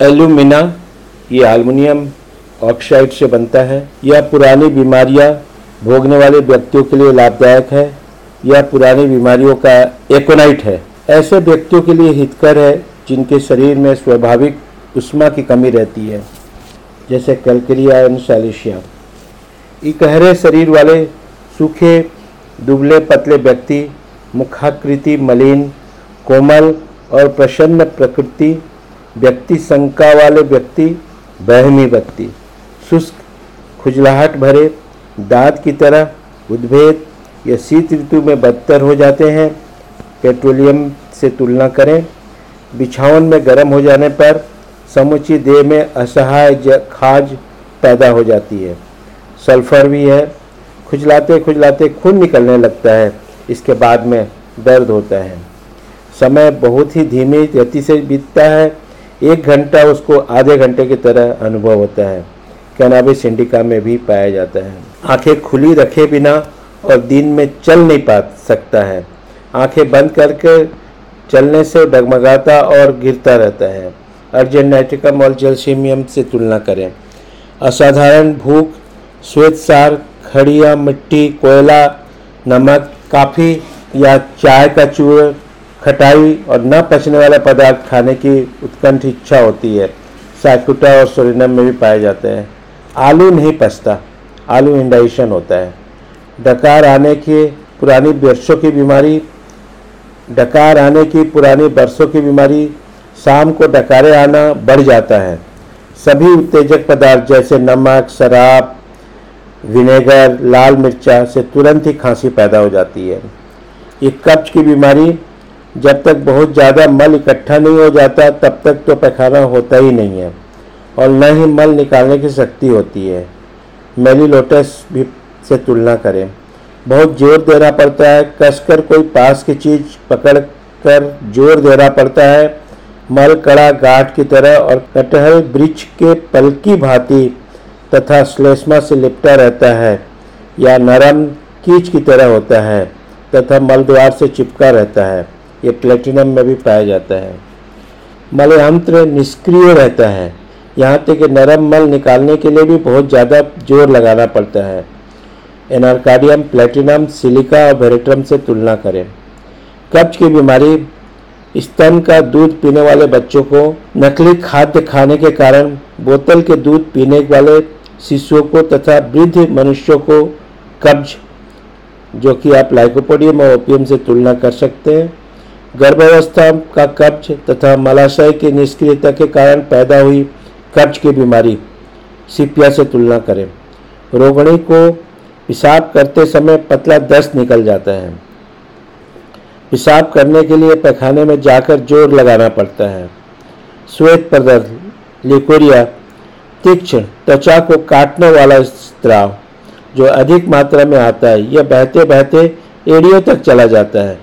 Alumina, ये aluminium oxide से बनता है। यह पुरानी बीमारियाँ भोगने वाले व्यक्तियों के लिए लाभदायक है। यह पुरानी बीमारियों का एकोनाइट है। ऐसे व्यक्तियों के लिए हितकर है, जिनके शरीर में स्वाभाविक उष्मा की कमी रहती है, जैसे कैलकेरिया एंड सैलिशिया। इकहरे शरीर वाले, सूखे, दुबले पतले व्यक्ति, मुखाकृति मलिन, कोमल और प्रसन्न प्रकृति व्यक्ति शंका वाले व्यक्ति, बहमी व्यक्ति। शुष्क, खुजलाहट भरे, दांत की तरह उद्भेद या शीत ऋतु में बदतर हो जाते हैं, पेट्रोलियम से तुलना करें। बिछावन में गर्म हो जाने पर समुची देह में असहाय खाज पैदा हो जाती है। सल्फ़र भी है। खुजलाते खुजलाते खून निकलने लगता है। इसके बाद में दर्द होता है। समय बहुत ही धीमी गति से बीतता है। एक घंटा उसको आधे घंटे की तरह अनुभव होता है। कैनाबिस इंडिका में भी पाया जाता है। आँखें खुली रखे बिना और दिन में चल नहीं पा सकता है। आँखें बंद करके चलने से डगमगाता और गिरता रहता है। अर्जेंटाइटिकम और जलसीमियम से तुलना करें। असाधारण भूख, श्वेत सार, खड़िया मिट्टी, कोयला, नमक, काफ़ी या चाय का चूर खटाई और न पचने वाला पदार्थ खाने की उत्कंठ इच्छा होती है। साइकुटा और सोरिनम में भी पाए जाते हैं। आलू नहीं पचता, आलू इंडाइशन होता है। डकार आने की पुरानी बरसों की बीमारी, डकार आने की पुरानी बरसों की बीमारी, शाम को डकारे आना बढ़ जाता है। सभी उत्तेजक पदार्थ जैसे नमक, शराब, विनेगर, लाल मिर्चा से तुरंत ही खांसी पैदा हो जाती है। ये कब्ज की बीमारी जब तक बहुत ज़्यादा मल इकट्ठा नहीं हो जाता, तब तक तो पैखाना होता ही नहीं है। और न ही मल निकालने की शक्ति होती है। मेली लोटस भी से तुलना करें। बहुत ज़ोर देना पड़ता है। कसकर कोई पास की चीज़ पकड़ कर ज़ोर देना पड़ता है। मल कड़ा गाठ की तरह और कटहल वृक्ष के पल की भांति तथा श्लेष्मा से लिपटा रहता है या नरम कीच की तरह होता है तथा मलद्वार से चिपका रहता है। ये प्लेटिनम में भी पाया जाता है। मलयंत्र निष्क्रिय रहता है। यहाँ तक कि नरम मल निकालने के लिए भी बहुत ज़्यादा ज़ोर लगाना पड़ता है। एनार्काडियम प्लेटिनम सिलिका और वेरेट्रम से तुलना करें। कब्ज की बीमारी, स्तन का दूध पीने वाले बच्चों को नकली खाद्य खाने के कारण बोतल के दूध पीने वाले शिशुओं को तथा वृद्ध मनुष्यों को कब्ज, जो कि आप लाइकोपोडियम और ओपियम से तुलना कर सकते हैं। गर्भावस्था का कब्ज तथा मलाशय की निष्क्रियता के कारण पैदा हुई कब्ज की बीमारी, सीपिया से तुलना करें। रोगणी को पेशाब करते समय पतला दस्त निकल जाता है। पेशाब करने के लिए पैखाने में जाकर ज़ोर लगाना पड़ता है। श्वेत पदार्थ, लिकोरिया, तीक्ष्ण, त्वचा को काटने वाला स्त्राव जो अधिक मात्रा में आता है, यह बहते बहते एड़ियों तक चला जाता है।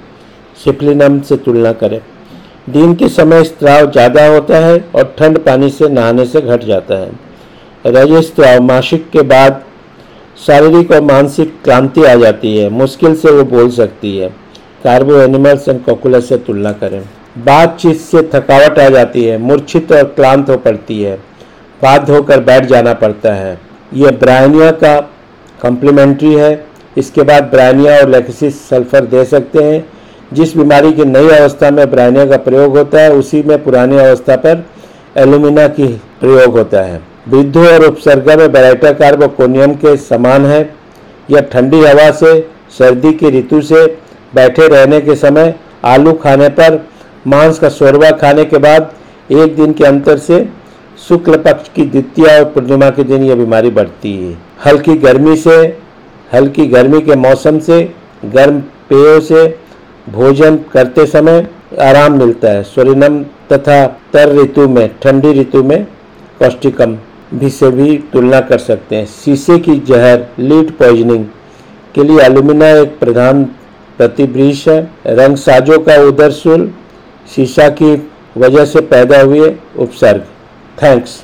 सिप्लिनम से तुलना करें। दिन के समय स्त्राव ज़्यादा होता है और ठंड पानी से नहाने से घट जाता है। रजस्त्राव मासिक के बाद शारीरिक और मानसिक क्रांति आ जाती है। मुश्किल से वो बोल सकती है। कार्बो एनिमल्स एंड कोकुलस से तुलना करें। बातचीत से थकावट आ जाती है। मूर्छित और क्लांत हो पड़ती है। बाध्य होकर बैठ जाना पड़ता है। यह ब्रायनिया का कम्प्लीमेंट्री है। इसके बाद ब्रायनिया और लेक्सिस सल्फ़र दे सकते हैं। जिस बीमारी की नई अवस्था में ब्रायनिया का प्रयोग होता है, उसी में पुरानी अवस्था पर एलुमिना की प्रयोग होता है। वृद्धों और उपसर्ग में बेराइटा कार्बोकोनियम के समान है यह ठंडी हवा से, सर्दी की ऋतु से बैठे रहने के समय आलू खाने पर, मांस का शोरबा खाने के बाद एक दिन के अंतर से शुक्ल पक्ष की द्वितीय और पूर्णिमा के दिन यह बीमारी बढ़ती है। हल्की गर्मी से, हल्की गर्मी के मौसम से, गर्म पेयों से भोजन करते समय आराम मिलता है। सोरिनम तथा तर ऋतु में, ठंडी ऋतु में कॉस्टिकम भी से भी तुलना कर सकते हैं। शीशे की जहर, लीड पॉइजनिंग के लिए एल्यूमिना एक प्रधान प्रतिवृष है। रंग साजों का उदरशुल शीशा की वजह से पैदा हुए उपसर्ग। थैंक्स